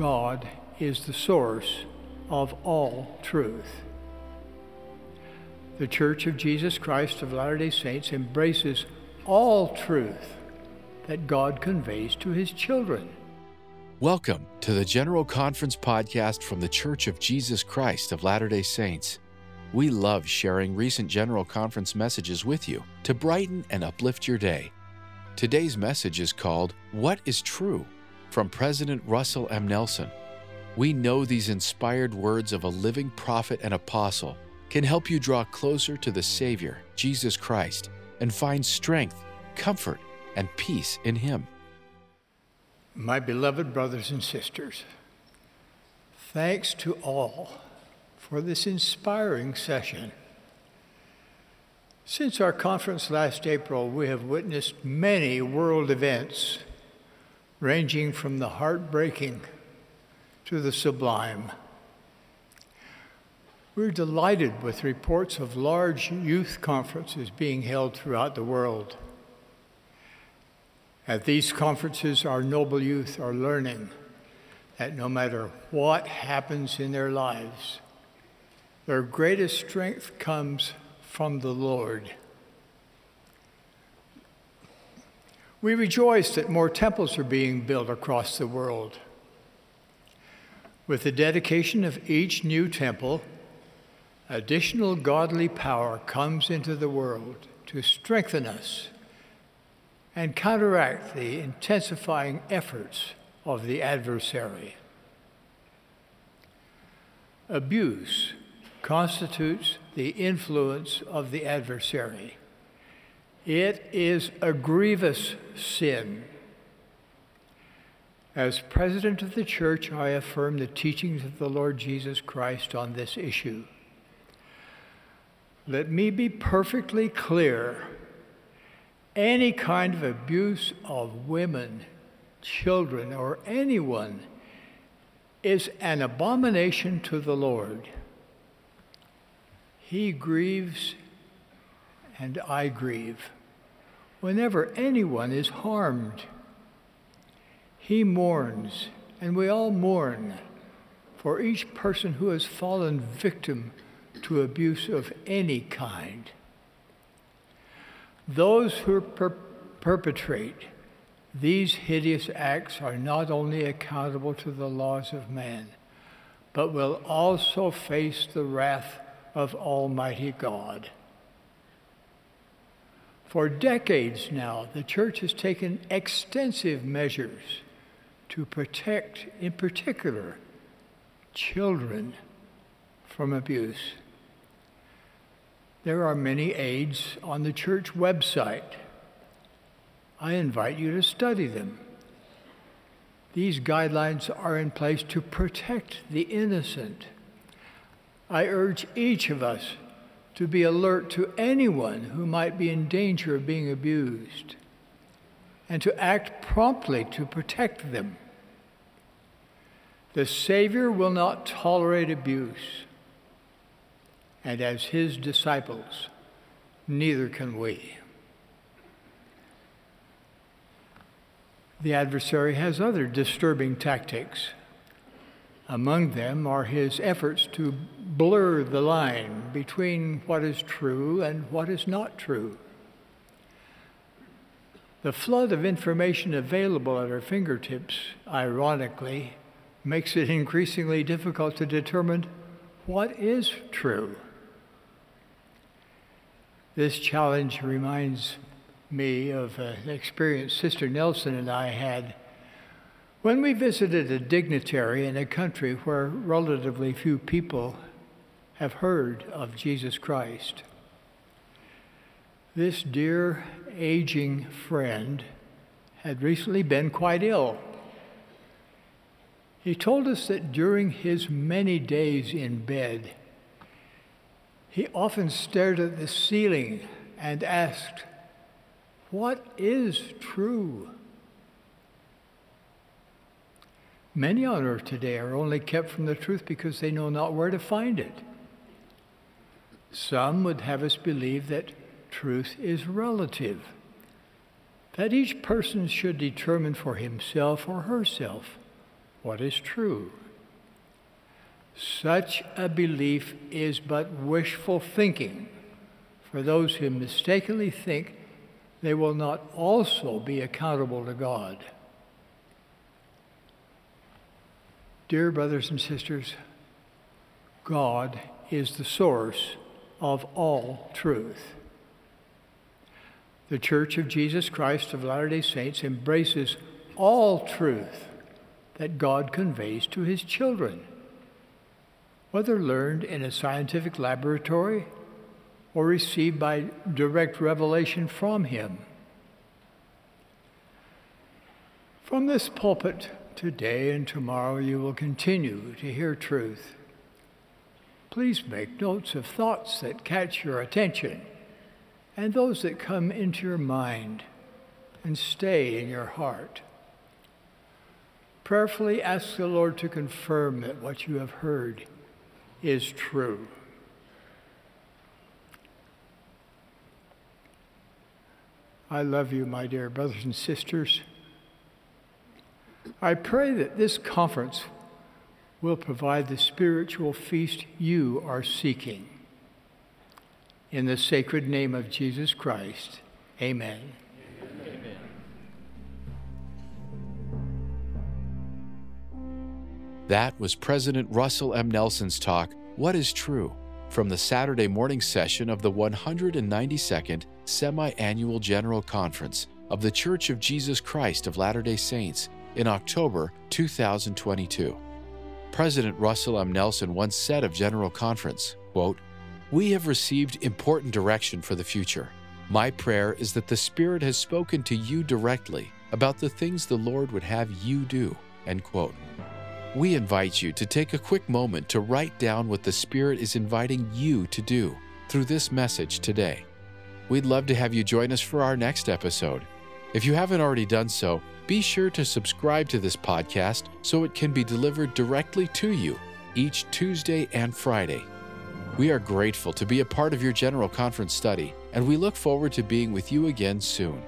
God is the source of all truth. The Church of Jesus Christ of Latter day Saints embraces all truth that God conveys to his children. Welcome to the General Conference podcast from the Church of Jesus Christ of Latter day Saints. We love sharing recent General Conference messages with you to brighten and uplift your day. Today's message is called What is True? From President Russell M. Nelson. We know these inspired words of a living prophet and apostle can help you draw closer to the Savior, Jesus Christ, and find strength, comfort, and peace in Him. My beloved brothers and sisters, thanks to all for this inspiring session. Since our conference last April, we have witnessed many world events ranging from the heartbreaking to the sublime. We're delighted with reports of large youth conferences being held throughout the world. At these conferences, our noble youth are learning that no matter what happens in their lives, their greatest strength comes from the Lord. We rejoice that more temples are being built across the world. With the dedication of each new temple, additional godly power comes into the world to strengthen us and counteract the intensifying efforts of the adversary. Abuse constitutes the influence of the adversary. It is a grievous sin. As president of the church, I affirm the teachings of the Lord Jesus Christ on this issue. Let me be perfectly clear. Any kind of abuse of women, children, or anyone is an abomination to the Lord. He grieves and I grieve whenever anyone is harmed. He mourns, and we all mourn for each person who has fallen victim to abuse of any kind. Those who per- perpetrate these hideous acts are not only accountable to the laws of man, but will also face the wrath of Almighty God. For decades now, the church has taken extensive measures to protect, in particular, children from abuse. There are many aids on the church website. I invite you to study them. These guidelines are in place to protect the innocent. I urge each of us to be alert to anyone who might be in danger of being abused and to act promptly to protect them. The Savior will not tolerate abuse, and as his disciples, neither can we. The adversary has other disturbing tactics. Among them are his efforts to blur the line between what is true and what is not true. The flood of information available at our fingertips, ironically, makes it increasingly difficult to determine what is true. This challenge reminds me of an experience Sister Nelson and I had when we visited a dignitary in a country where relatively few people have heard of Jesus Christ. This dear aging friend had recently been quite ill. He told us that during his many days in bed, he often stared at the ceiling and asked, What is true? Many on earth today are only kept from the truth because they know not where to find it. Some would have us believe that truth is relative, that each person should determine for himself or herself what is true. Such a belief is but wishful thinking for those who mistakenly think they will not also be accountable to God. Dear brothers and sisters, God is the source of all truth. The Church of Jesus Christ of Latter day Saints embraces all truth that God conveys to his children, whether learned in a scientific laboratory or received by direct revelation from him. From this pulpit, today and tomorrow, you will continue to hear truth. Please make notes of thoughts that catch your attention and those that come into your mind and stay in your heart. Prayerfully ask the Lord to confirm that what you have heard is true. I love you, my dear brothers and sisters. I pray that this conference will provide the spiritual feast you are seeking. In the sacred name of Jesus Christ, amen. amen. That was President Russell M. Nelson's talk, What is True? from the Saturday morning session of the 192nd Semi Annual General Conference of The Church of Jesus Christ of Latter day Saints in October 2022. President Russell M. Nelson once said of General Conference, quote, We have received important direction for the future. My prayer is that the Spirit has spoken to you directly about the things the Lord would have you do. End quote. We invite you to take a quick moment to write down what the Spirit is inviting you to do through this message today. We'd love to have you join us for our next episode. If you haven't already done so, be sure to subscribe to this podcast so it can be delivered directly to you each Tuesday and Friday. We are grateful to be a part of your General Conference study, and we look forward to being with you again soon.